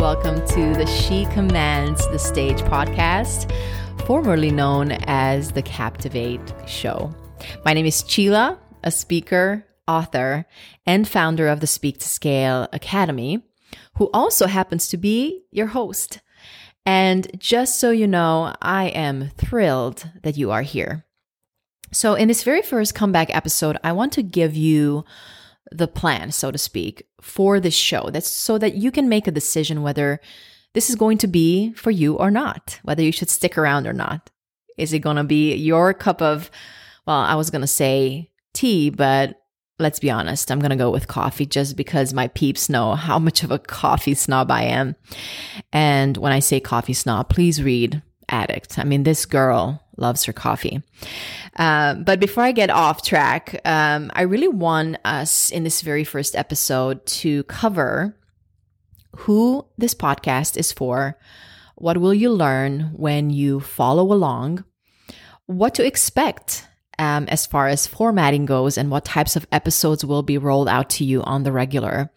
welcome to the She Commands the Stage podcast, formerly known as the Captivate Show. My name is Csilla, a speaker, author, and founder of the Speak to Scale Academy, who also happens to be your host. And just so you know, I am thrilled that you are here. So, in this very first comeback episode, I want to give you the plan, so to speak, for this show. That's so that you can make a decision whether this is going to be for you or not, whether you should stick around or not. Is it going to be your cup of, well, I was going to say tea, but let's be honest, I'm going to go with coffee just because my peeps know how much of a coffee snob I am. And when I say coffee snob, please read Addict. I mean, this girl loves her coffee. Uh, but before I get off track, um, I really want us in this very first episode to cover who this podcast is for, what will you learn when you follow along, what to expect um, as far as formatting goes, and what types of episodes will be rolled out to you on the regular.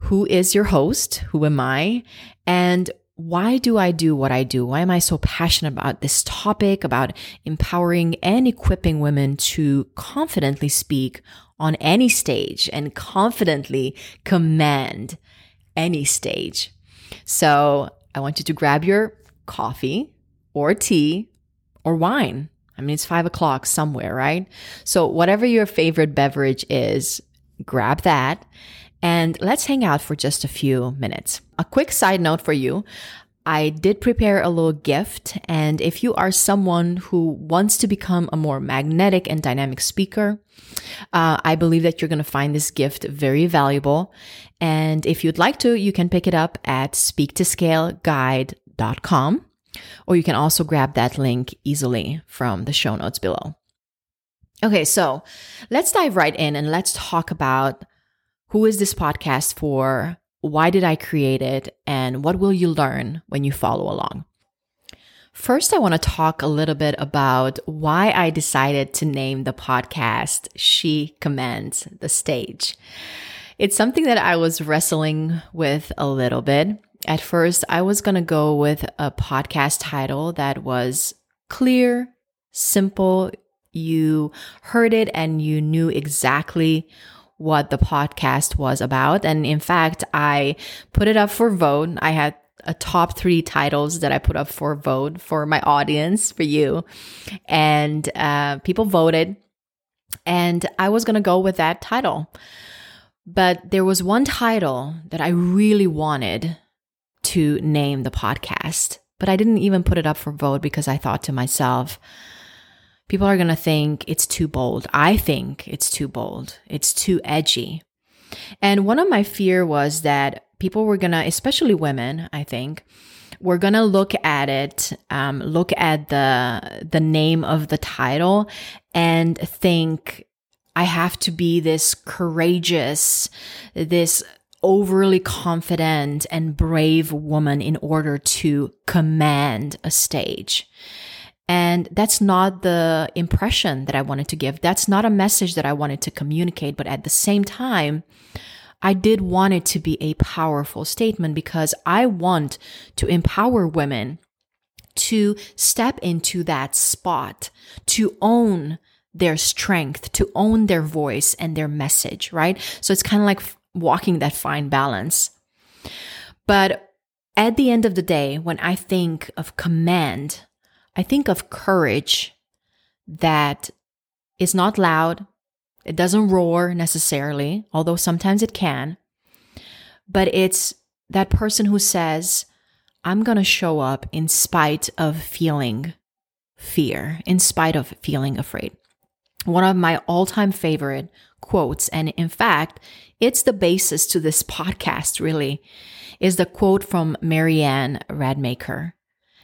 Who is your host? Who am I? And why do I do what I do? Why am I so passionate about this topic, about empowering and equipping women to confidently speak on any stage and confidently command any stage? So I want you to grab your coffee or tea or wine. I mean, it's five o'clock somewhere, right? So whatever your favorite beverage is, grab that and let's hang out for just a few minutes. A quick side note for you. I did prepare a little gift, and if you are someone who wants to become a more magnetic and dynamic speaker, uh, I believe that you're going to find this gift very valuable. And if you'd like to, you can pick it up at speaktoscaleguide.com, or you can also grab that link easily from the show notes below. Okay, so let's dive right in and let's talk about who is this podcast for? Why did I create it? And what will you learn when you follow along? First, I want to talk a little bit about why I decided to name the podcast She Commands the Stage. It's something that I was wrestling with a little bit. At first, I was going to go with a podcast title that was clear, simple. You heard it and you knew exactly what the podcast was about. And in fact, I put it up for vote. I had a top three titles that I put up for vote for my audience, for you. And uh, people voted. And I was going to go with that title. But there was one title that I really wanted to name the podcast, but I didn't even put it up for vote because I thought to myself, people are going to think it's too bold. I think it's too bold. It's too edgy. And one of my fear was that people were going to, especially women, I think, we're going to look at it, um, look at the, the name of the title and think, I have to be this courageous, this overly confident and brave woman in order to command a stage. And that's not the impression that I wanted to give. That's not a message that I wanted to communicate. But at the same time, I did want it to be a powerful statement because I want to empower women to step into that spot, to own their strength, to own their voice and their message, right? So it's kind of like walking that fine balance. But at the end of the day, when I think of command, I think of courage that is not loud. It doesn't roar necessarily, although sometimes it can. But it's that person who says, I'm going to show up in spite of feeling fear, in spite of feeling afraid. One of my all time favorite quotes, and in fact, it's the basis to this podcast, really, is the quote from Mary Anne Radmacher.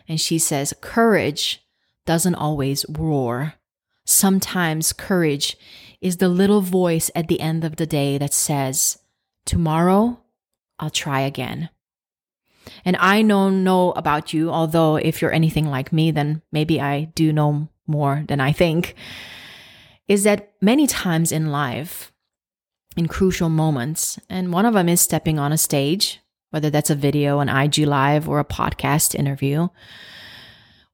And she says, Courage doesn't always roar. Sometimes courage is the little voice at the end of the day that says, Tomorrow, I'll try again. And I don't know about you, although if you're anything like me, then maybe I do know more than I think, is that many times in life, in crucial moments, and one of them is stepping on a stage, whether that's a video, an IG live, or a podcast interview,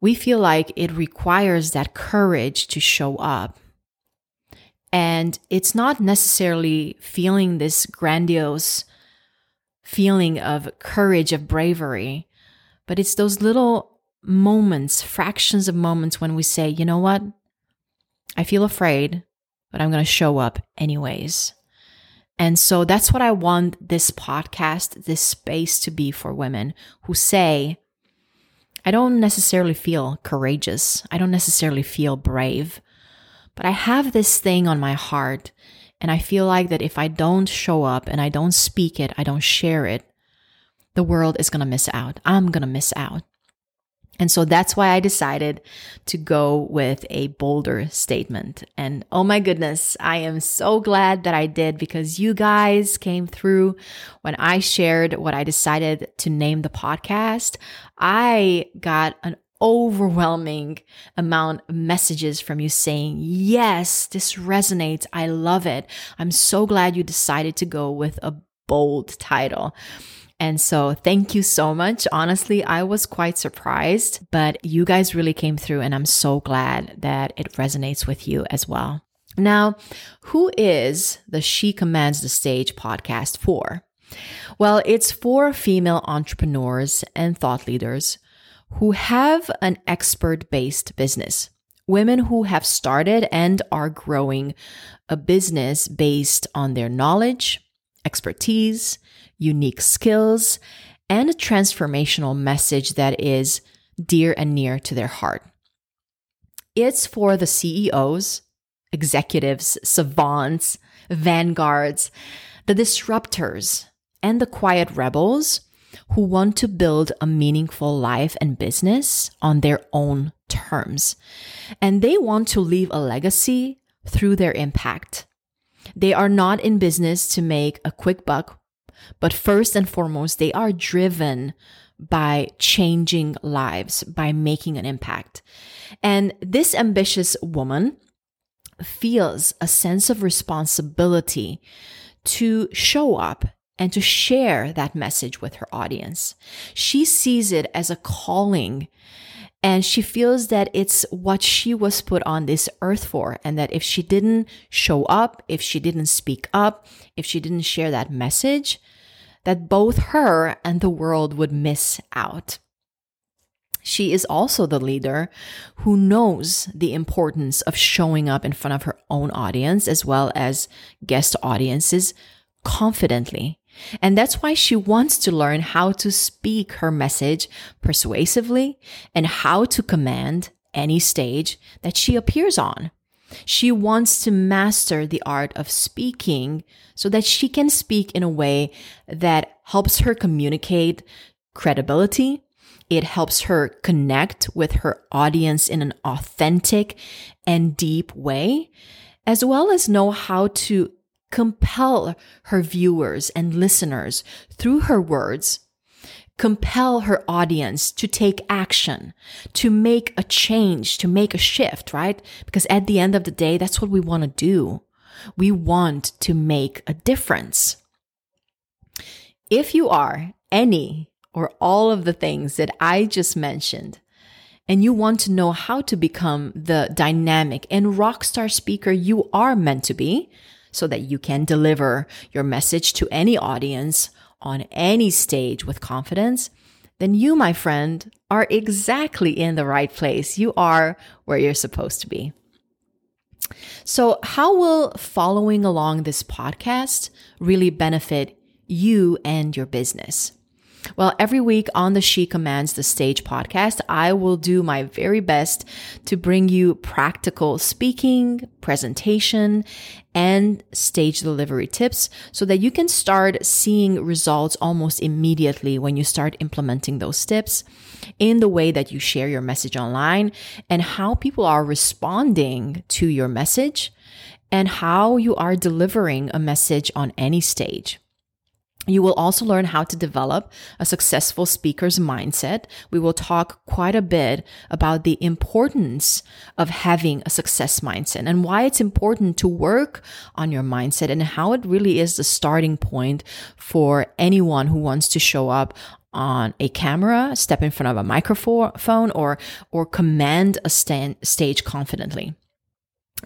we feel like it requires that courage to show up. And it's not necessarily feeling this grandiose feeling of courage, of bravery, but it's those little moments, fractions of moments when we say, you know what? I feel afraid, but I'm going to show up anyways. And so that's what I want this podcast, this space to be for women who say, I don't necessarily feel courageous. I don't necessarily feel brave, but I have this thing on my heart. And I feel like that if I don't show up and I don't speak it, I don't share it, the world is going to miss out. I'm going to miss out. And so that's why I decided to go with a bolder statement. And oh my goodness, I am so glad that I did because you guys came through when I shared what I decided to name the podcast. I got an overwhelming amount of messages from you saying, Yes, this resonates. I love it. I'm so glad you decided to go with a bold title. And so thank you so much. Honestly, I was quite surprised, but you guys really came through and I'm so glad that it resonates with you as well. Now, who is the She Commands the Stage podcast for? Well, it's for female entrepreneurs and thought leaders who have an expert based business. Women who have started and are growing a business based on their knowledge, expertise, unique skills, and a transformational message that is dear and near to their heart. It's for the CEOs, executives, savants, vanguards, the disruptors, and the quiet rebels who want to build a meaningful life and business on their own terms. And they want to leave a legacy through their impact. They are not in business to make a quick buck but first and foremost, they are driven by changing lives, by making an impact. And this ambitious woman feels a sense of responsibility to show up and to share that message with her audience. She sees it as a calling and she feels that it's what she was put on this earth for. And that if she didn't show up, if she didn't speak up, if she didn't share that message, that both her and the world would miss out. She is also the leader who knows the importance of showing up in front of her own audience as well as guest audiences confidently. And that's why she wants to learn how to speak her message persuasively and how to command any stage that she appears on. She wants to master the art of speaking so that she can speak in a way that helps her communicate credibility. It helps her connect with her audience in an authentic and deep way, as well as know how to compel her viewers and listeners through her words compel her audience to take action, to make a change, to make a shift, right? Because at the end of the day, that's what we want to do. We want to make a difference. If you are any or all of the things that I just mentioned, and you want to know how to become the dynamic and rock star speaker you are meant to be, so that you can deliver your message to any audience on any stage with confidence, then you, my friend, are exactly in the right place. You are where you're supposed to be. So, how will following along this podcast really benefit you and your business? Well, every week on the She Commands the Stage podcast, I will do my very best to bring you practical speaking, presentation, and stage delivery tips so that you can start seeing results almost immediately when you start implementing those tips in the way that you share your message online and how people are responding to your message and how you are delivering a message on any stage. You will also learn how to develop a successful speaker's mindset. We will talk quite a bit about the importance of having a success mindset and why it's important to work on your mindset and how it really is the starting point for anyone who wants to show up on a camera, step in front of a microphone or or command a stand, stage confidently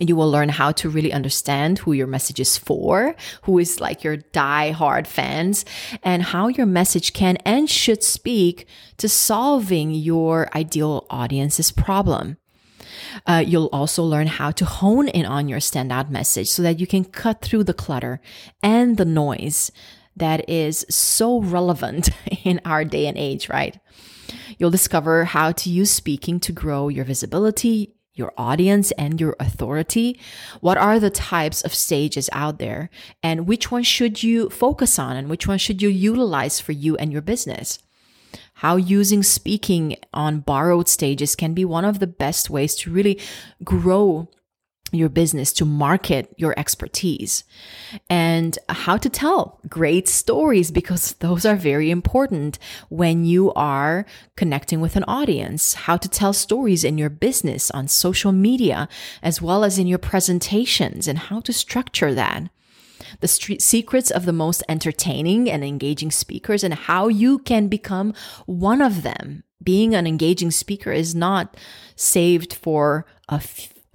you will learn how to really understand who your message is for, who is like your die-hard fans, and how your message can and should speak to solving your ideal audience's problem. Uh, you'll also learn how to hone in on your standout message so that you can cut through the clutter and the noise that is so relevant in our day and age, right? You'll discover how to use speaking to grow your visibility, your audience and your authority? What are the types of stages out there? And which one should you focus on and which one should you utilize for you and your business? How using speaking on borrowed stages can be one of the best ways to really grow your business to market your expertise and how to tell great stories because those are very important when you are connecting with an audience, how to tell stories in your business on social media, as well as in your presentations and how to structure that. The secrets of the most entertaining and engaging speakers and how you can become one of them. Being an engaging speaker is not saved for a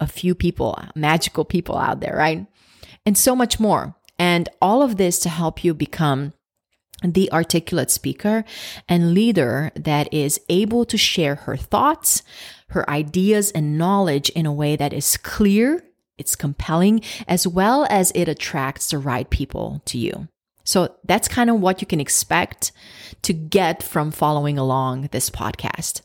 a few people, magical people out there, right? And so much more. And all of this to help you become the articulate speaker and leader that is able to share her thoughts, her ideas and knowledge in a way that is clear, it's compelling, as well as it attracts the right people to you. So that's kind of what you can expect to get from following along this podcast.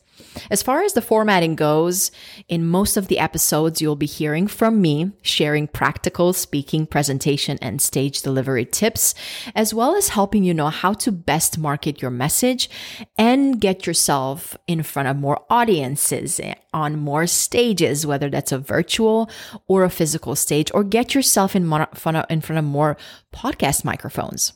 As far as the formatting goes, in most of the episodes, you'll be hearing from me sharing practical speaking, presentation, and stage delivery tips, as well as helping you know how to best market your message and get yourself in front of more audiences eh, on more stages, whether that's a virtual or a physical stage, or get yourself in front of, in front of more podcast microphones.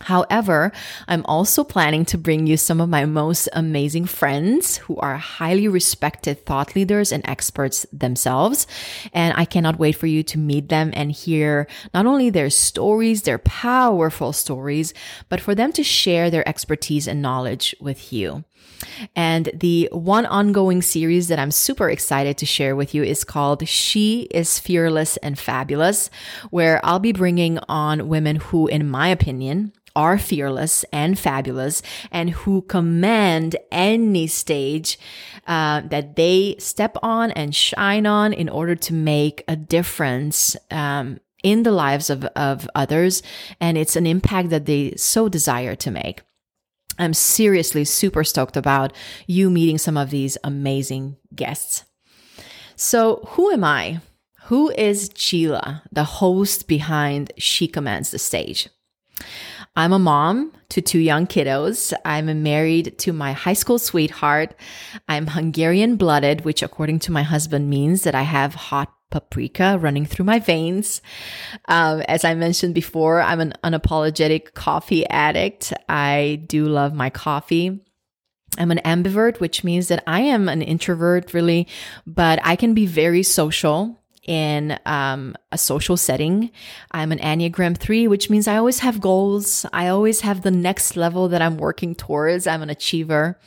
However, I'm also planning to bring you some of my most amazing friends who are highly respected thought leaders and experts themselves. And I cannot wait for you to meet them and hear not only their stories, their powerful stories, but for them to share their expertise and knowledge with you. And the one ongoing series that I'm super excited to share with you is called She is Fearless and Fabulous, where I'll be bringing on women who, in my opinion, are fearless and fabulous and who command any stage uh, that they step on and shine on in order to make a difference um, in the lives of, of others. And it's an impact that they so desire to make. I'm seriously super stoked about you meeting some of these amazing guests. So, who am I? Who is Csilla, the host behind She Commands the Stage? I'm a mom to two young kiddos. I'm married to my high school sweetheart. I'm Hungarian blooded, which according to my husband means that I have hot paprika running through my veins. Um, as I mentioned before, I'm an unapologetic coffee addict. I do love my coffee. I'm an ambivert, which means that I am an introvert, really, but I can be very social in um, a social setting. I'm an Enneagram 3, which means I always have goals. I always have the next level that I'm working towards. I'm an achiever.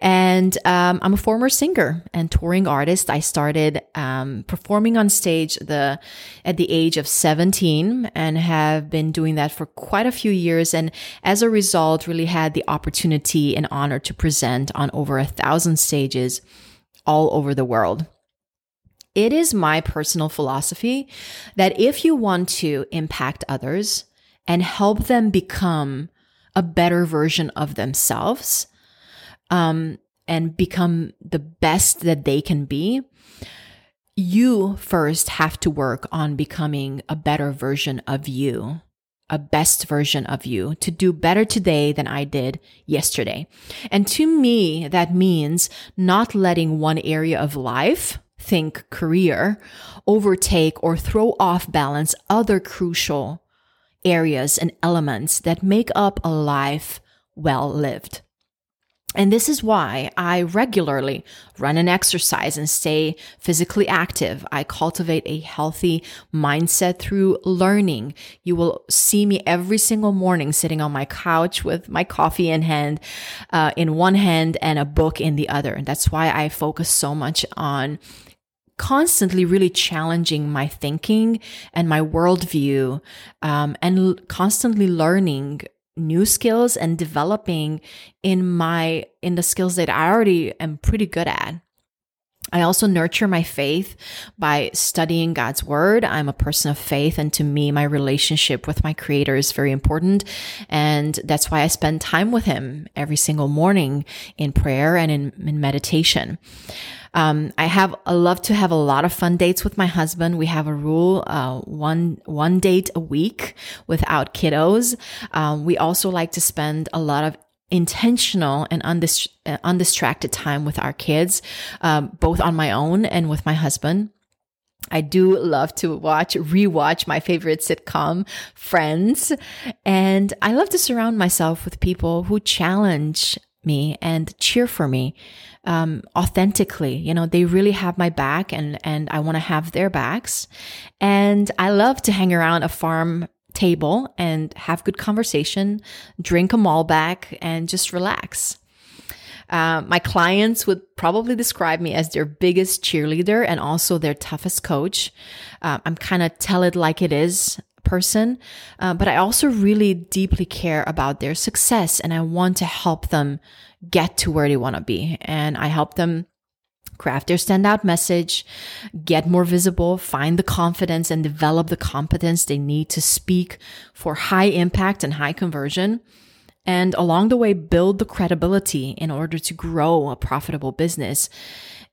And um, I'm a former singer and touring artist. I started um, performing on stage the at the age of 17 and have been doing that for quite a few years. And as a result, really had the opportunity and honor to present on over a thousand stages all over the world. It is my personal philosophy that if you want to impact others and help them become a better version of themselves, um, and become the best that they can be, you first have to work on becoming a better version of you, a best version of you to do better today than I did yesterday. And to me, that means not letting one area of life think career overtake or throw off balance other crucial areas and elements that make up a life well lived. And this is why I regularly run and exercise and stay physically active. I cultivate a healthy mindset through learning. You will see me every single morning sitting on my couch with my coffee in hand, uh, in one hand and a book in the other. And that's why I focus so much on constantly really challenging my thinking and my worldview um, and l- constantly learning new skills and developing in my in the skills that I already am pretty good at. I also nurture my faith by studying God's word. I'm a person of faith, and to me, my relationship with my creator is very important. And that's why I spend time with him every single morning in prayer and in, in meditation. Um, I have love to have a lot of fun dates with my husband. We have a rule, uh, one one date a week without kiddos. Um, we also like to spend a lot of intentional and undist- uh, undistracted time with our kids, um, both on my own and with my husband. I do love to watch, rewatch my favorite sitcom, Friends. And I love to surround myself with people who challenge me and cheer for me um, authentically. You know, they really have my back and, and I want to have their backs. And I love to hang around a farm table and have good conversation, drink a Malbec and just relax. Uh, my clients would probably describe me as their biggest cheerleader and also their toughest coach. Uh, I'm kind of tell it like it is person, uh, but I also really deeply care about their success and I want to help them get to where they want to be. And I help them craft their standout message, get more visible, find the confidence and develop the competence they need to speak for high impact and high conversion. And along the way, build the credibility in order to grow a profitable business.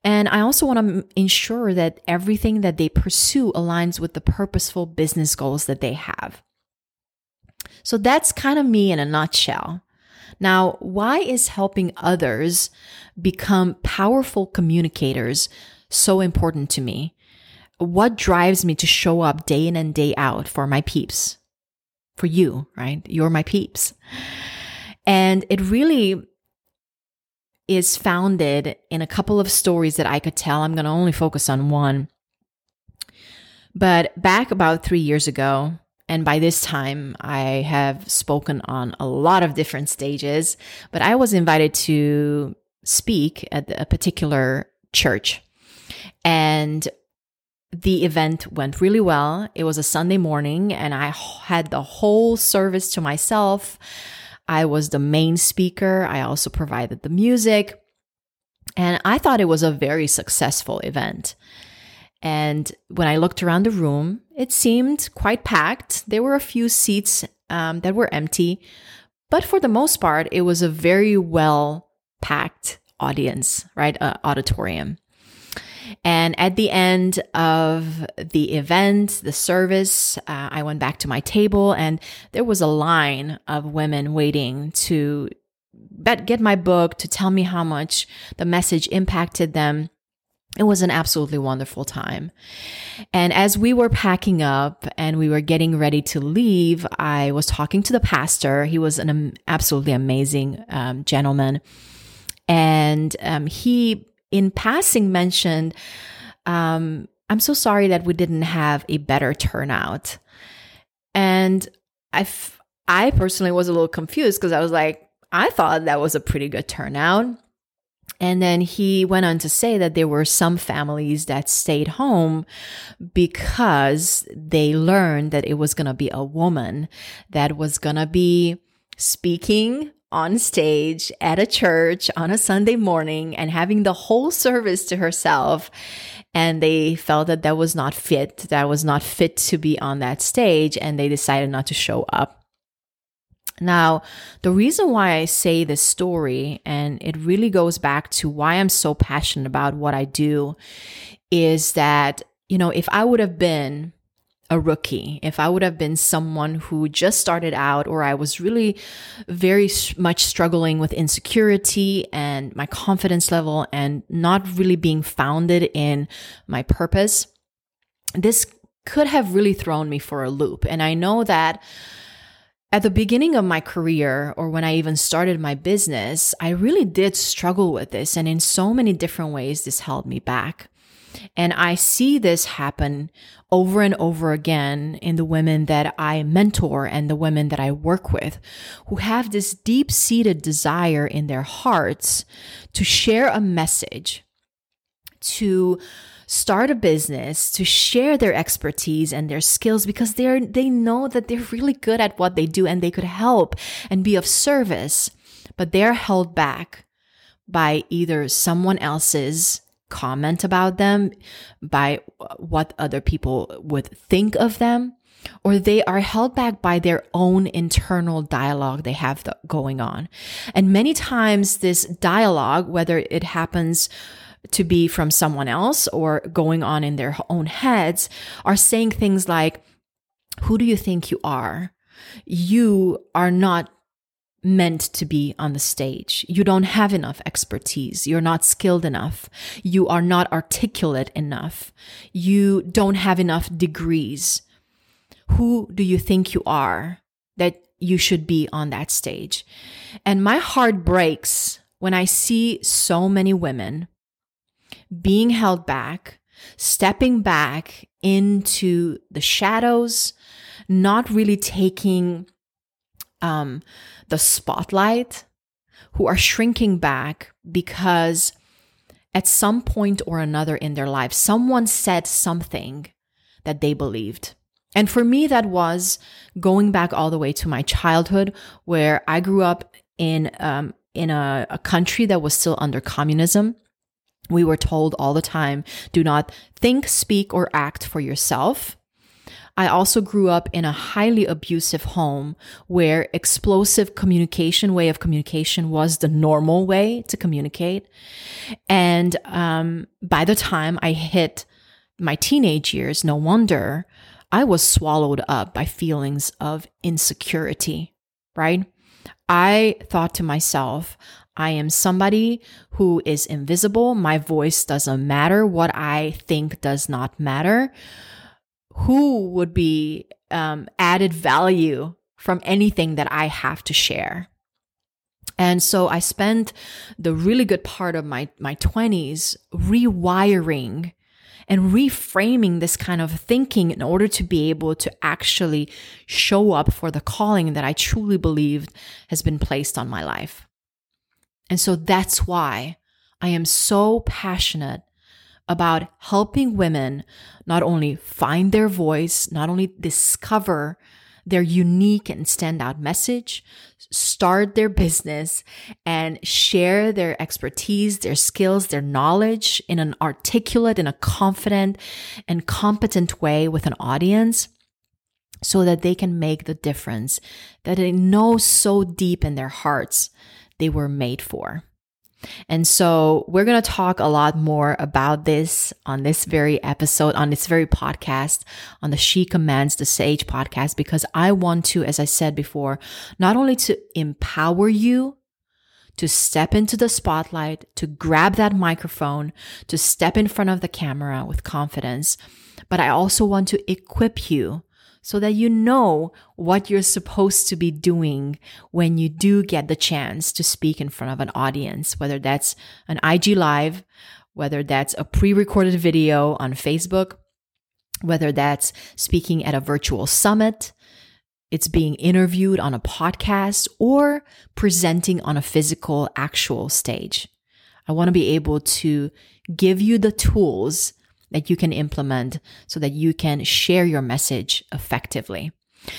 And I also want to ensure that everything that they pursue aligns with the purposeful business goals that they have. So that's kind of me in a nutshell. Now, why is helping others become powerful communicators so important to me? What drives me to show up day in and day out for my peeps? For you, right? You're my peeps. And it really is founded in a couple of stories that I could tell. I'm going to only focus on one. But back about three years ago, and by this time, I have spoken on a lot of different stages, but I was invited to speak at a particular church. And the event went really well. It was a Sunday morning, and I had the whole service to myself. I was the main speaker. I also provided the music. And I thought it was a very successful event. And when I looked around the room, it seemed quite packed. There were a few seats um, that were empty, but for the most part, it was a very well packed audience, right? Uh, auditorium. And at the end of the event, the service, uh, I went back to my table and there was a line of women waiting to get my book, to tell me how much the message impacted them it was an absolutely wonderful time. And as we were packing up and we were getting ready to leave, I was talking to the pastor. He was an absolutely amazing um, gentleman. And um, he, in passing, mentioned, um, I'm so sorry that we didn't have a better turnout. And I, f- I personally was a little confused because I was like, I thought that was a pretty good turnout. And then he went on to say that there were some families that stayed home because they learned that it was going to be a woman that was going to be speaking on stage at a church on a Sunday morning and having the whole service to herself. And they felt that that was not fit, that was not fit to be on that stage. And they decided not to show up. Now, the reason why I say this story, and it really goes back to why I'm so passionate about what I do, is that, you know, if I would have been a rookie, if I would have been someone who just started out, or I was really very much struggling with insecurity and my confidence level and not really being founded in my purpose, this could have really thrown me for a loop. And I know that at the beginning of my career, or when I even started my business, I really did struggle with this. And in so many different ways, this held me back. And I see this happen over and over again in the women that I mentor and the women that I work with who have this deep seated desire in their hearts to share a message, to start a business, to share their expertise and their skills because they're, they know that they're really good at what they do and they could help and be of service, but they're held back by either someone else's comment about them, by what other people would think of them, or they are held back by their own internal dialogue they have going on. And many times this dialogue, whether it happens to be from someone else or going on in their own heads are saying things like, Who do you think you are? You are not meant to be on the stage. You don't have enough expertise. You're not skilled enough. You are not articulate enough. You don't have enough degrees. Who do you think you are that you should be on that stage? And my heart breaks when I see so many women being held back, stepping back into the shadows, not really taking um, the spotlight, who are shrinking back because at some point or another in their life, someone said something that they believed. And for me, that was going back all the way to my childhood, where I grew up in um, in a, a country that was still under communism we were told all the time do not think, speak, or act for yourself. I also grew up in a highly abusive home where explosive communication, way of communication was the normal way to communicate. And um, by the time I hit my teenage years, no wonder I was swallowed up by feelings of insecurity, right? I thought to myself, I am somebody who is invisible. My voice doesn't matter. What I think does not matter. Who would be um, added value from anything that I have to share? And so I spent the really good part of my, my 20s rewiring and reframing this kind of thinking in order to be able to actually show up for the calling that I truly believed has been placed on my life. And so that's why I am so passionate about helping women not only find their voice, not only discover their unique and standout message, start their business, and share their expertise, their skills, their knowledge in an articulate, in a confident and competent way with an audience so that they can make the difference that they know so deep in their hearts they were made for. And so we're going to talk a lot more about this on this very episode, on this very podcast, on the She Commands the Stage podcast, because I want to, as I said before, not only to empower you to step into the spotlight, to grab that microphone, to step in front of the camera with confidence, but I also want to equip you so that you know what you're supposed to be doing when you do get the chance to speak in front of an audience, whether that's an IG live, whether that's a pre-recorded video on Facebook, whether that's speaking at a virtual summit, it's being interviewed on a podcast or presenting on a physical actual stage. I want to be able to give you the tools that you can implement so that you can share your message effectively.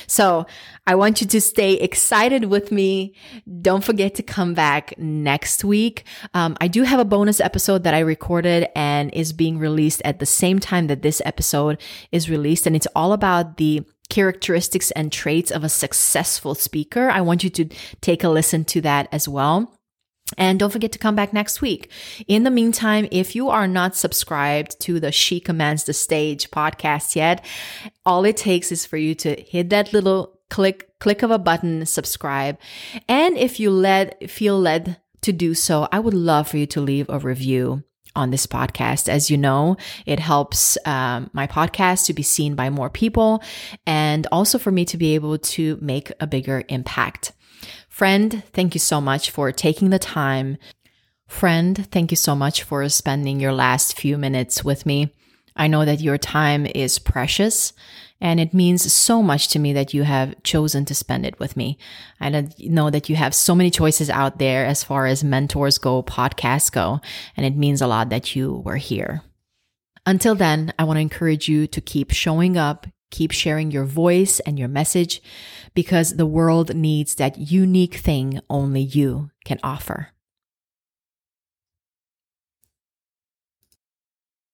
So I want you to stay excited with me. Don't forget to come back next week. Um, I do have a bonus episode that I recorded and is being released at the same time that this episode is released. And it's all about the characteristics and traits of a successful speaker. I want you to take a listen to that as well. And don't forget to come back next week. In the meantime, if you are not subscribed to the She Commands the Stage podcast yet, all it takes is for you to hit that little click, click of a button, subscribe. And if you led, feel led to do so, I would love for you to leave a review on this podcast. As you know, it helps um, my podcast to be seen by more people and also for me to be able to make a bigger impact. Friend, thank you so much for taking the time. Friend, thank you so much for spending your last few minutes with me. I know that your time is precious and it means so much to me that you have chosen to spend it with me. I know that you have so many choices out there as far as mentors go, podcasts go, and it means a lot that you were here. Until then, I want to encourage you to keep showing up, keep sharing your voice and your message because the world needs that unique thing only you can offer.